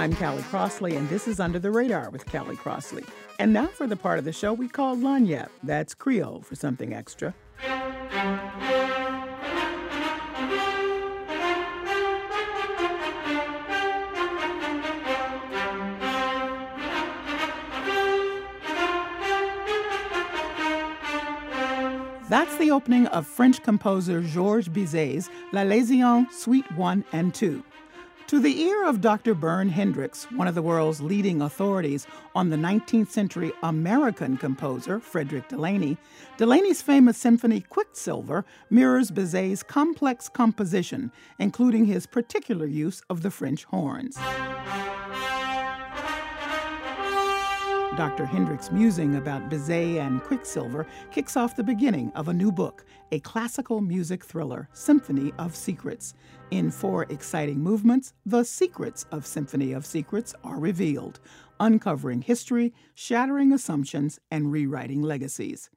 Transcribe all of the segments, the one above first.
I'm Callie Crossley, and this is Under the Radar with Callie Crossley. And now for the part of the show we call Lagniappe. That's Creole for something extra. That's the opening of French composer Georges Bizet's L'Arlésienne Suite 1 and 2. To the ear of Dr. Bern Hendrix, one of the world's leading authorities on the 19th century American composer, Frederick Delaney, Delaney's famous symphony Quicksilver mirrors Bizet's complex composition, including his particular use of the French horns. Dr. Hendrix' musing about Bizet and Quicksilver kicks off the beginning of a new book, a classical music thriller, Symphony of Secrets. In four exciting movements, the secrets of Symphony of Secrets are revealed, uncovering history, shattering assumptions, and rewriting legacies.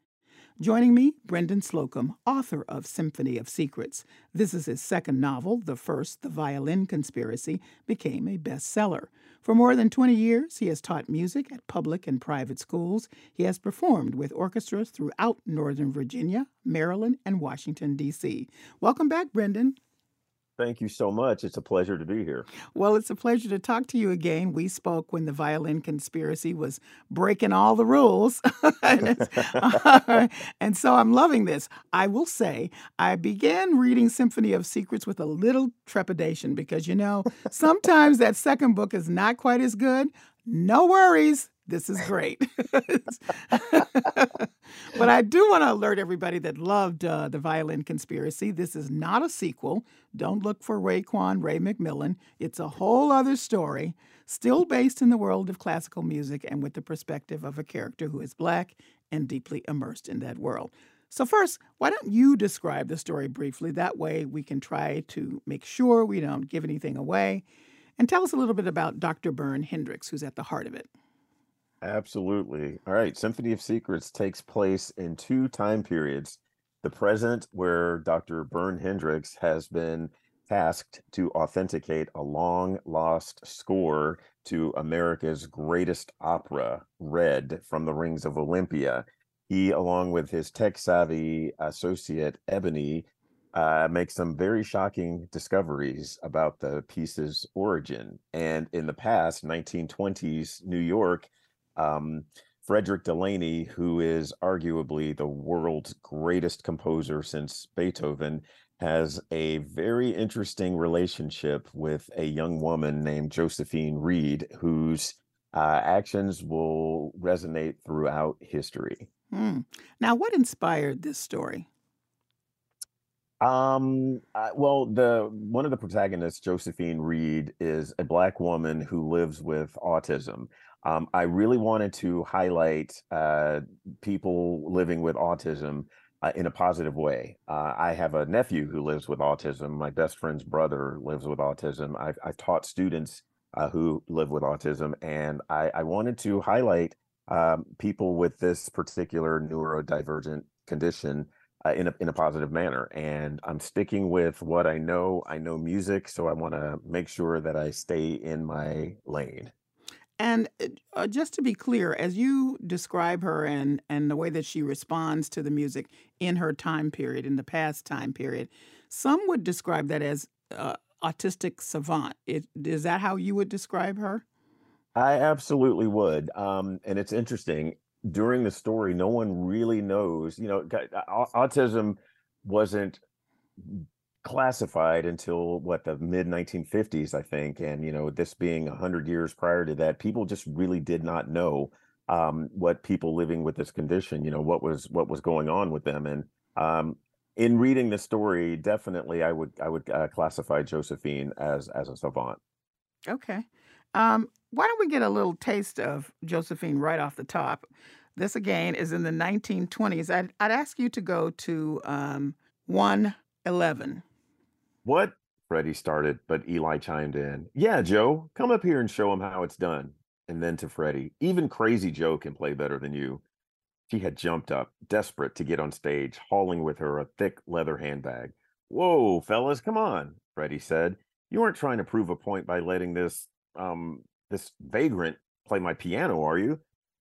Joining me, Brendan Slocumb, author of Symphony of Secrets. This is his second novel. The first, The Violin Conspiracy, became a bestseller. For more than 20 years, he has taught music at public and private schools. He has performed with orchestras throughout Northern Virginia, Maryland, and Washington, D.C. Welcome back, Brendan. Thank you so much. It's a pleasure to be here. Well, it's a pleasure to talk to you again. We spoke when the violin conspiracy was breaking all the rules. and, uh, and, so I'm loving this. I will say, I began reading Symphony of Secrets with a little trepidation because, you know, sometimes that second book is not quite as good. No worries. This is great. but I do want to alert everybody that loved uh, The Violin Conspiracy. This is not a sequel. Don't look for Rayquan Ray McMillian. It's a whole other story, still based in the world of classical music and with the perspective of a character who is black and deeply immersed in that world. So, first, why don't you describe the story briefly? That way, we can try to make sure we don't give anything away. And tell us a little bit about Dr. Bern Hendrix, who's at the heart of it. Absolutely. All right. Symphony of Secrets takes place in two time periods. The present, where Dr. Bern Hendrix has been tasked to authenticate a long lost score to America's greatest opera, Red from the Rings of Olympia. He, along with his tech savvy associate, Eboni, uh, makes some very shocking discoveries about the piece's origin. And in the past, 1920s New York, um, Frederick Delaney, who is arguably the world's greatest composer since Beethoven, has a very interesting relationship with a young woman named Josephine Reed, whose uh, actions will resonate throughout history. Hmm. Now, what inspired this story? Um, uh, well, the one of the protagonists, Josephine Reed, is a black woman who lives with autism. Um, I really wanted to highlight uh, people living with autism uh, in a positive way. Uh, I have a nephew who lives with autism. My best friend's brother lives with autism. I've, I've taught students uh, who live with autism, and I, I wanted to highlight um, people with this particular neurodivergent condition uh, in a in a positive manner. And I'm sticking with what I know. I know music, so I want to make sure that I stay in my lane. And uh, uh, just to be clear, as you describe her and and the way that she responds to the music in her time period, in the past time period, some would describe that as uh, autistic savant. It, is that how you would describe her? I absolutely would. Um, and it's interesting during the story, no one really knows. You know, autism wasn't classified until what the mid 1950s, I think, and you know, this being hundred years prior to that, people just really did not know um, what people living with this condition, you know, what was what was going on with them, and um, in reading the story, definitely, I would I would uh, classify Josephine as as a savant. Okay. Um, why don't we get a little taste of Josephine right off the top? This again is in the 1920s. I'd, I'd ask you to go to um, 111. What? Freddie started, but Eli chimed in. Yeah, Joe, come up here and show him how it's done. And then to Freddie, even crazy Joe can play better than you. She had jumped up, desperate to get on stage, hauling with her a thick leather handbag. Whoa, fellas, come on, Freddie said. You aren't trying to prove a point by letting this, um, this vagrant play my piano, are you?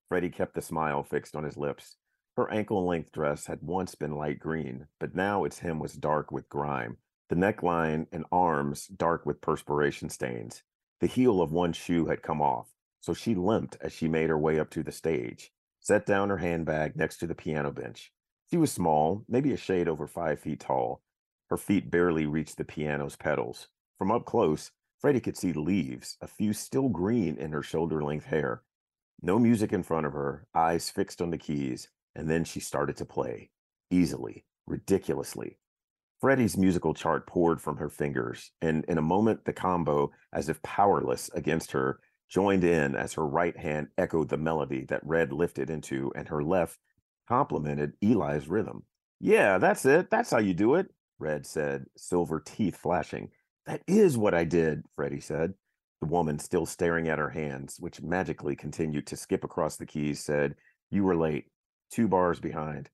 Freddie kept the smile fixed on his lips. Her ankle length dress had once been light green, but now its hem was dark with grime, the neckline and arms dark with perspiration stains. The heel of one shoe had come off, so she limped as she made her way up to the stage, set down her handbag next to the piano bench. She was small, maybe a shade over five feet tall. Her feet barely reached the piano's pedals. From up close, Freddie could see leaves, a few still green in her shoulder length hair. No music in front of her, eyes fixed on the keys, and then she started to play, easily, ridiculously. Freddie's musical chart poured from her fingers, and in a moment, the combo, as if powerless against her, joined in as her right hand echoed the melody that Red lifted into, and her left complemented Eli's rhythm. Yeah, that's it. That's how you do it, Red said, silver teeth flashing. That is what I did, Freddie said. The woman, still staring at her hands, which magically continued to skip across the keys, said, You were late, two bars behind.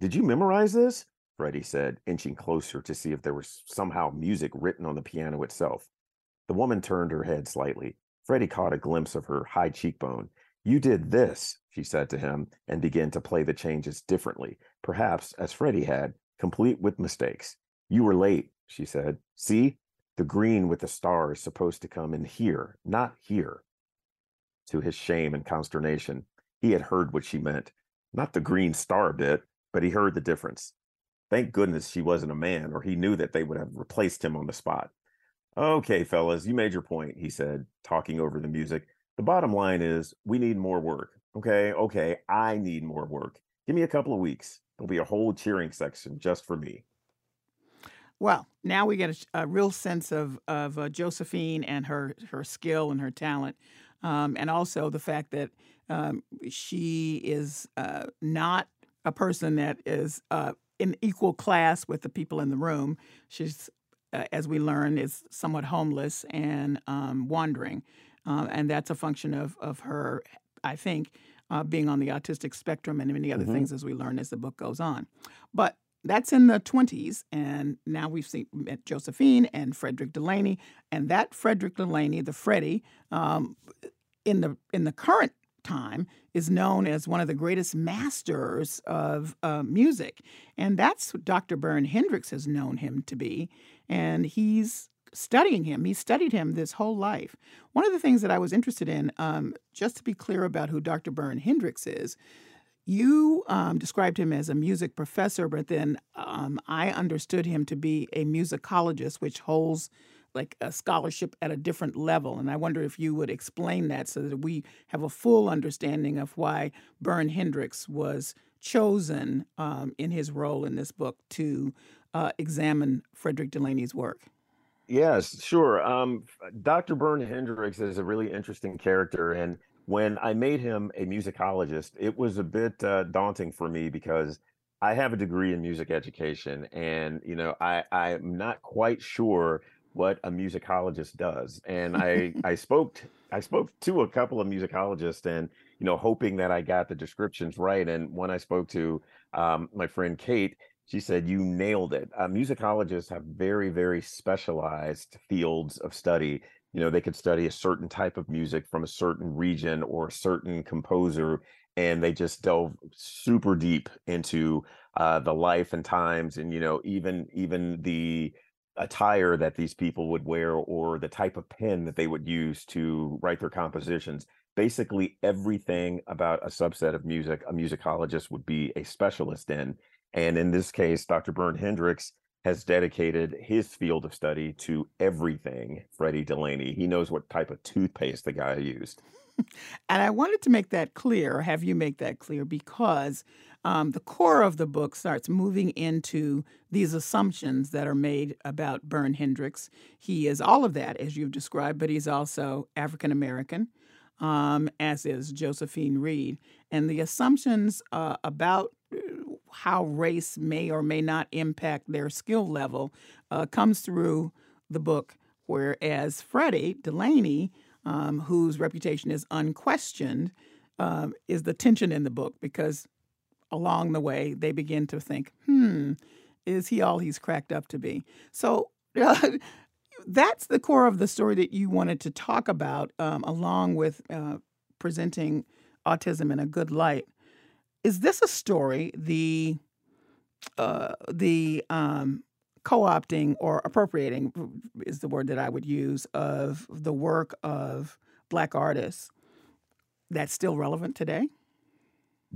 Did you memorize this? Freddie said, inching closer to see if there was somehow music written on the piano itself. The woman turned her head slightly. Freddie caught a glimpse of her high cheekbone. You did this, she said to him, and began to play the changes differently, perhaps as Freddie had, complete with mistakes. You were late, she said. See, the green with the star is supposed to come in here, not here. To his shame and consternation, he had heard what she meant. Not the green star bit, but he heard the difference. Thank goodness she wasn't a man, or he knew that they would have replaced him on the spot. Okay, fellas, you made your point, he said, talking over the music. The bottom line is we need more work. Okay, okay, I need more work. Give me a couple of weeks. There'll be a whole cheering section just for me. Well, now we get a, a real sense of of uh, Josephine and her her skill and her talent, um, and also the fact that um, she is uh, not a person that is uh, in equal class with the people in the room. She's, uh, as we learn, is somewhat homeless and um, wandering, uh, and that's a function of of her, I think. Uh, being on the autistic spectrum and many other hmm things as we learn as the book goes on. But that's in the 20s, and now we've seen met Josephine and Frederick Delaney, and that Frederick Delaney, the Freddie, um, in the in the current time is known as one of the greatest masters of uh, music, and that's what Dr. Bern Hendrix has known him to be, and he's studying him. He studied him this whole life. One of the things that I was interested in, um, just to be clear about who Dr. Bern Hendrix is, you um, described him as a music professor, but then um, I understood him to be a musicologist, which holds like a scholarship at a different level. And I wonder if you would explain that so that we have a full understanding of why Bern Hendrix was chosen um, in his role in this book to uh, examine Frederick Delaney's work. Yes, sure. Um, Dr. Bern Hendrix is a really interesting character, and when I made him a musicologist, it was a bit uh, daunting for me because I have a degree in music education, and you know, I I'm not quite sure what a musicologist does. And I I spoke I spoke to a couple of musicologists, and you know, hoping that I got the descriptions right. And when I spoke to um, my friend Kate, she said you nailed it. Uh, musicologists have very very specialized fields of study you know they could study a certain type of music from a certain region or a certain composer and they just delve super deep into uh, the life and times and you know even even the attire that these people would wear or the type of pen that they would use to write their compositions basically everything about a subset of music a musicologist would be a specialist in and in this case dr bern hendrix has dedicated his field of study to everything Freddie Delaney. He knows what type of toothpaste the guy used. and I wanted to make that clear, have you make that clear, because um, the core of the book starts moving into these assumptions that are made about Bern Hendrix. He is all of that, as you've described, but he's also African American, um, as is Josephine Reed. And the assumptions uh, about uh, how race may or may not impact their skill level uh, comes through the book. Whereas Freddie Delaney, um, whose reputation is unquestioned, um, is the tension in the book because along the way they begin to think, hmm, is he all he's cracked up to be? So uh, that's the core of the story that you wanted to talk about, um, along with uh, presenting autism in a good light. Is this a story the uh, the um, co-opting or appropriating is the word that I would use of the work of black artists that's still relevant today?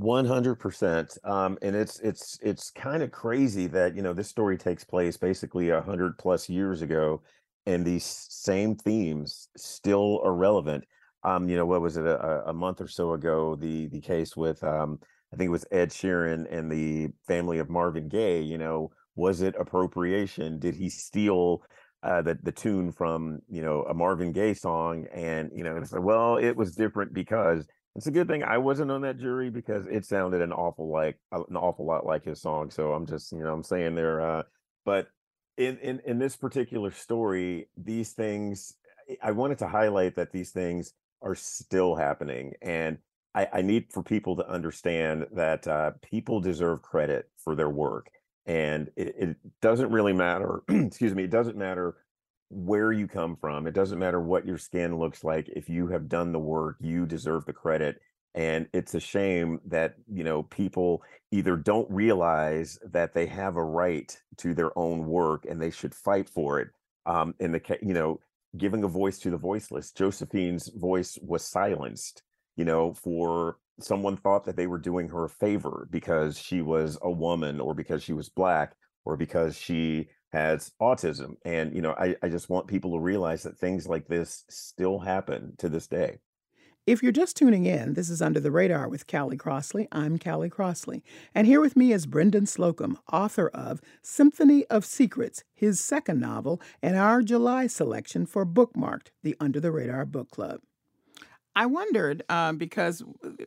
100% um, and it's it's it's kind of crazy that you know this story takes place basically a hundred plus years ago and these same themes still are relevant. Um you know what was it a, a month or so ago the the case with um i think it was ed sheeran and the family of marvin gaye you know was it appropriation? Did he steal uh, the the tune from you know a Marvin Gaye song, and you know it's like, well, it was different because it's a good thing I wasn't on that jury because it sounded an awful like an awful lot like his song. So I'm just you know I'm saying there, uh, but in in in this particular story, these things I wanted to highlight that these things are still happening, and I, I need for people to understand that uh, people deserve credit for their work and it, it doesn't really matter excuse me it doesn't matter where you come from it doesn't matter what your skin looks like if you have done the work you deserve the credit and it's a shame that you know people either don't realize that they have a right to their own work and they should fight for it um in the you know giving a voice to the voiceless. Josephine's voice was silenced you know for someone thought that they were doing her a favor because she was a woman or because she was black or because she has autism and you know I, I just want people to realize that things like this still happen to this day if you're just tuning in, this is Under the Radar with Callie Crossley. I'm Callie Crossley. And here with me is Brendan Slocumb, author of Symphony of Secrets, his second novel, and our July selection for Bookmarked, the Under the Radar Book Club. I wondered um, because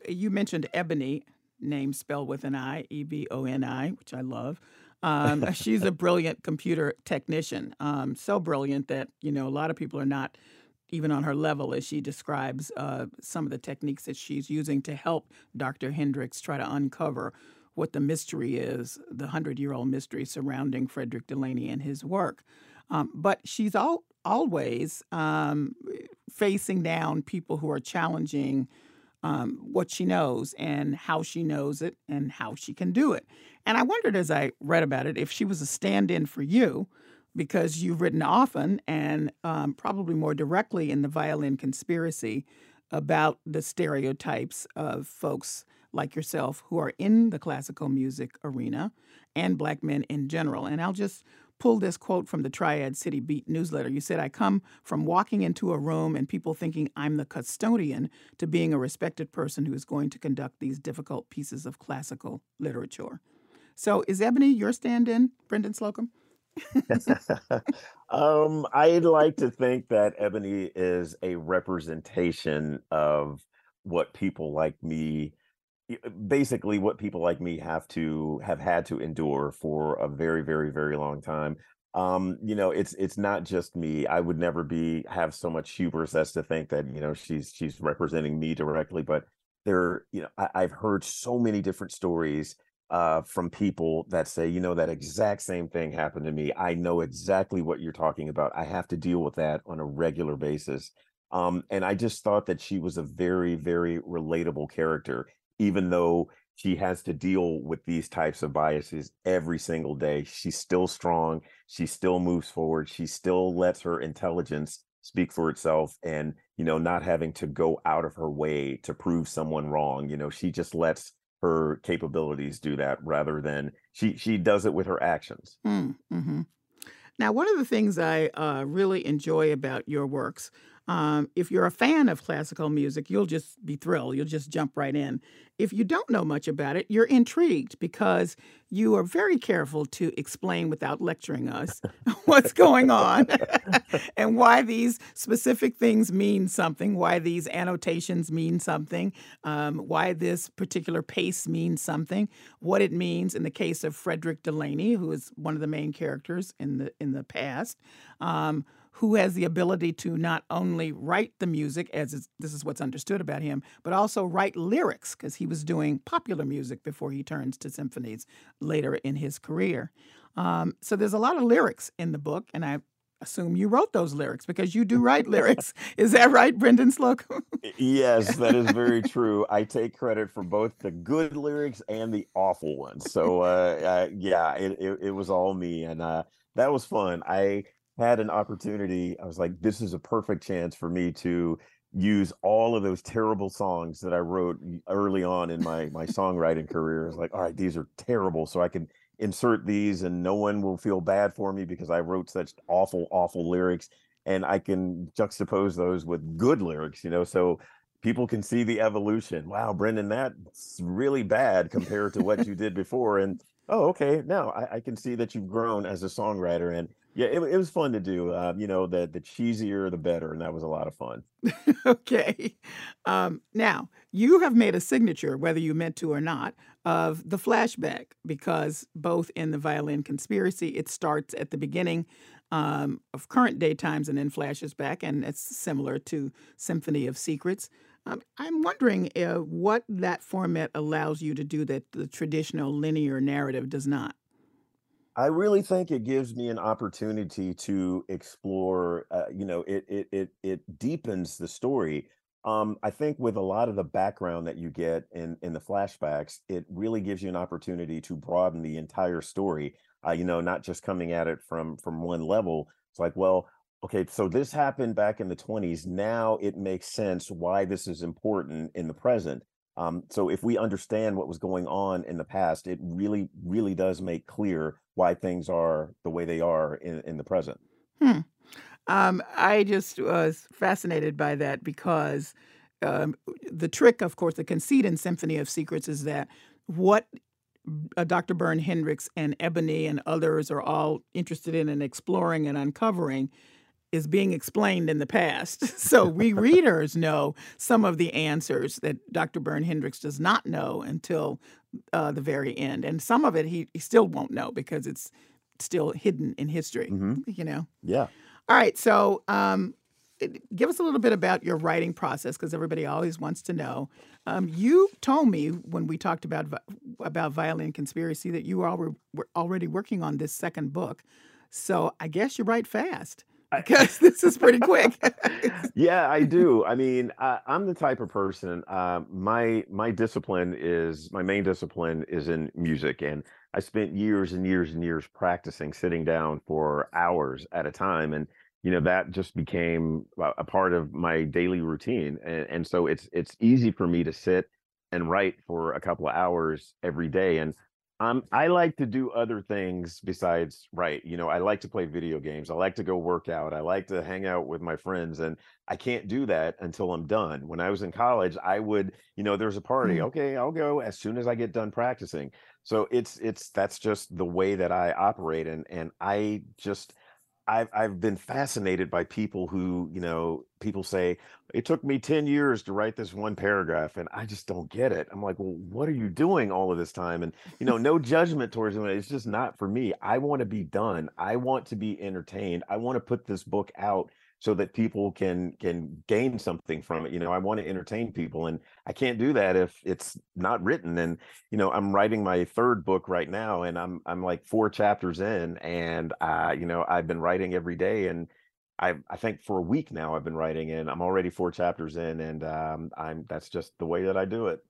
you mentioned Eboni, name spelled with an I, E B O N I, which I love. Um, she's a brilliant computer technician, um, so brilliant that you know a lot of people are not even on her level as she describes uh, some of the techniques that she's using to help Dr. Hendrix try to uncover what the mystery is, the hundred-year-old mystery surrounding Frederick Delaney and his work. Um, but she's all always um, facing down people who are challenging um, what she knows and how she knows it and how she can do it. And I wondered as I read about it if she was a stand in for you because you've written often and um, probably more directly in the violin conspiracy about the stereotypes of folks like yourself who are in the classical music arena and black men in general. And I'll just pulled this quote from the Triad City Beat newsletter. You said, I come from walking into a room and people thinking I'm the custodian to being a respected person who is going to conduct these difficult pieces of classical literature. So is Eboni your stand in, Brendan Slocumb? um, I'd like to think that Eboni is a representation of what people like me basically what people like me have to have had to endure for a very very very long time. Um you know it's it's not just me. I would never be have so much hubris as to think that you know she's she's representing me directly but there you know I, i've heard so many different stories uh from people that say you know that exact same thing happened to me. I know exactly what you're talking about. I have to deal with that on a regular basis. Um and i just thought that she was a very very relatable character even though she has to deal with these types of biases every single day. She's still strong. She still moves forward. She still lets her intelligence speak for itself and, you know, not having to go out of her way to prove someone wrong. You know, she just lets her capabilities do that rather than she she does it with her actions. Mm, hmm Now, one of the things I uh, really enjoy about your works Um, if you're a fan of classical music, you'll just be thrilled. You'll just jump right in. If you don't know much about it, you're intrigued because you are very careful to explain without lecturing us what's going on and why these specific things mean something, why these annotations mean something, um, why this particular pace means something, what it means in the case of Frederick Delaney, who is one of the main characters in the in the past. Um, who has the ability to not only write the music, as is, this is what's understood about him, but also write lyrics, because he was doing popular music before he turns to symphonies later in his career. Um, so there's a lot of lyrics in the book, and I assume you wrote those lyrics because you do write lyrics. Is that right, Brendan Slocumb? yes, that is very true. I take credit for both the good lyrics and the awful ones. So uh, uh, yeah, it, it, it was all me, and uh, that was fun. I had an opportunity, I was like, this is a perfect chance for me to use all of those terrible songs that I wrote early on in my my songwriting career. It's like, all right, these are terrible, so I can insert these, and no one will feel bad for me because I wrote such awful, awful lyrics, and I can juxtapose those with good lyrics, you know. So people can see the evolution. Wow, Brendan, that's really bad compared to what you did before, and oh, okay, now I, I can see that you've grown as a songwriter, and yeah, it, it was fun to do. Um, you know, the the cheesier the better, and that was a lot of fun. okay. Um, now, you have made a signature, whether you meant to or not, of the flashback because both in the Violin Conspiracy, it starts at the beginning um, of current day times and then flashes back, and it's similar to Symphony of Secrets. Um, I'm wondering uh, what that format allows you to do that the traditional linear narrative does not. I really think it gives me an opportunity to explore, uh, you know, it it it it deepens the story. Um, I think with a lot of the background that you get in in the flashbacks, it really gives you an opportunity to broaden the entire story. Uh, you know, not just coming at it from from one level. It's like, well, okay, so this happened back in the 20s. Now it makes sense why this is important in the present. Um, so if we understand what was going on in the past, it really, really does make clear why things are the way they are in, in the present. Hmm. Um, I just was fascinated by that because um, the trick, of course, the conceit in Symphony of Secrets is that what uh, Dr. Bern Hendrix and Eboni and others are all interested in and exploring and uncovering is being explained in the past. So we readers know some of the answers that Dr. Bern Hendrix does not know until uh, the very end. And some of it he, he still won't know because it's still hidden in history, hmm you know? Yeah. All right. So um, give us a little bit about your writing process because everybody always wants to know. Um, you told me when we talked about about violin conspiracy that you all were, were already working on this second book. So I guess you write fast because this is pretty quick. yeah, I do. I mean, I, I'm the type of person. Uh, my my discipline is my main discipline is in music, and I spent years and years and years practicing, sitting down for hours at a time, and you know that just became a part of my daily routine, and, and so it's it's easy for me to sit and write for a couple of hours every day, and um, I like to do other things besides write. You know, I like to play video games. I like to go work out. I like to hang out with my friends, and I can't do that until I'm done. When I was in college, I would, you know, there's a party. Mm. Okay, I'll go as soon as I get done practicing. So it's it's that's just the way that I operate, and and I just I've I've been fascinated by people who, you know, people say it took me 10 years to write this one paragraph and I just don't get it. I'm like, "Well, what are you doing all of this time?" And, you know, no judgment towards them. It's just not for me. I want to be done. I want to be entertained. I want to put this book out so that people can can gain something from it. You know, I want to entertain people and I can't do that if it's not written. And, you know, I'm writing my third book right now and I'm I'm like four chapters in and uh, you know, I've been writing every day and I I think for a week now I've been writing and I'm already four chapters in and um I'm that's just the way that I do it.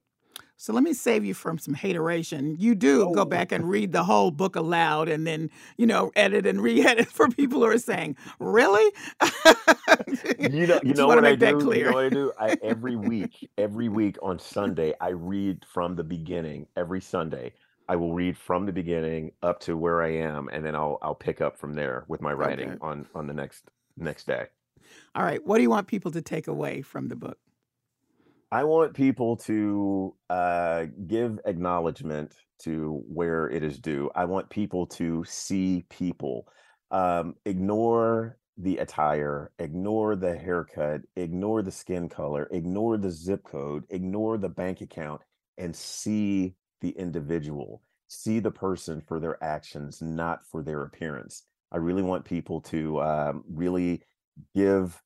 So let me save you from some hateration. You do go Oh, back and read the whole book aloud and then, you know, edit and re-edit for people who are saying, "Really?" You know, you know what I do? You know what I do? I every week, every week on Sunday, I read from the beginning. Every Sunday, I will read from the beginning up to where I am, and then I'll I'll pick up from there with my writing Okay. on on the next next day. All right, what do you want people to take away from the book? I want people to uh, give acknowledgement to where it is due. I want people to see people. Um, ignore the attire, ignore the haircut, ignore the skin color, ignore the zip code, ignore the bank account, and see the individual. See the person for their actions, not for their appearance. I really want people to um, really give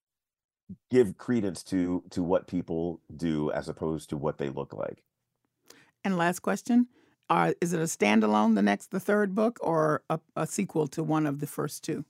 give credence to to what people do as opposed to what they look like. And last question: uh, Is it a standalone, the next, the third book, or a, a sequel to one of the first two?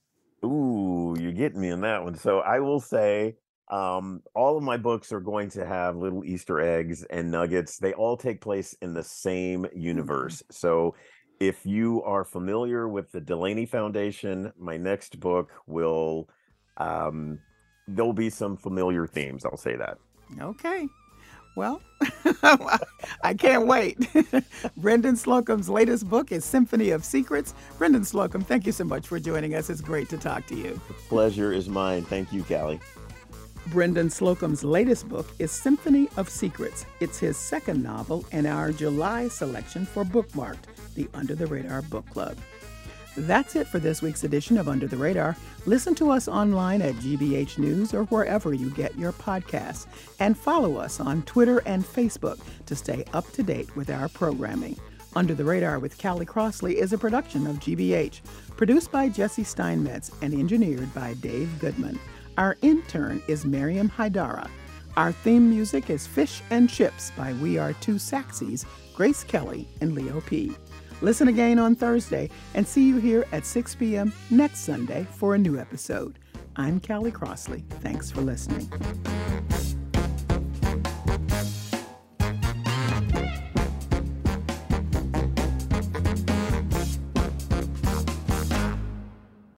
Ooh, you're getting me in that one. So I will say um, all of my books are going to have little Easter eggs and nuggets. They all take place in the same Okay. universe. So if you are familiar with the Delaney Foundation, my next book will um, there'll be some familiar themes. I'll say that. Okay. Well, I can't wait. Brendan Slocumb's latest book is Symphony of Secrets. Brendan Slocumb, thank you so much for joining us. It's great to talk to you. Pleasure is mine. Thank you, Callie. Brendan Slocumb's latest book is Symphony of Secrets. It's his second novel in our July selection for Bookmarked, the Under the Radar Book Club. That's it for this week's edition of Under the Radar. Listen to us online at GBH News or wherever you get your podcasts. And follow us on Twitter and Facebook to stay up to date with our programming. Under the Radar with Callie Crossley is a production of GBH, produced by Jesse Steinmetz and engineered by Dave Goodman. Our intern is Miriam Haidara. Our theme music is Fish and Chips by We Are Two Saxies, Grace Kelly and Leo P. Listen again on Thursday and see you here at 6 p.m. next Sunday for a new episode. I'm Callie Crossley. Thanks for listening.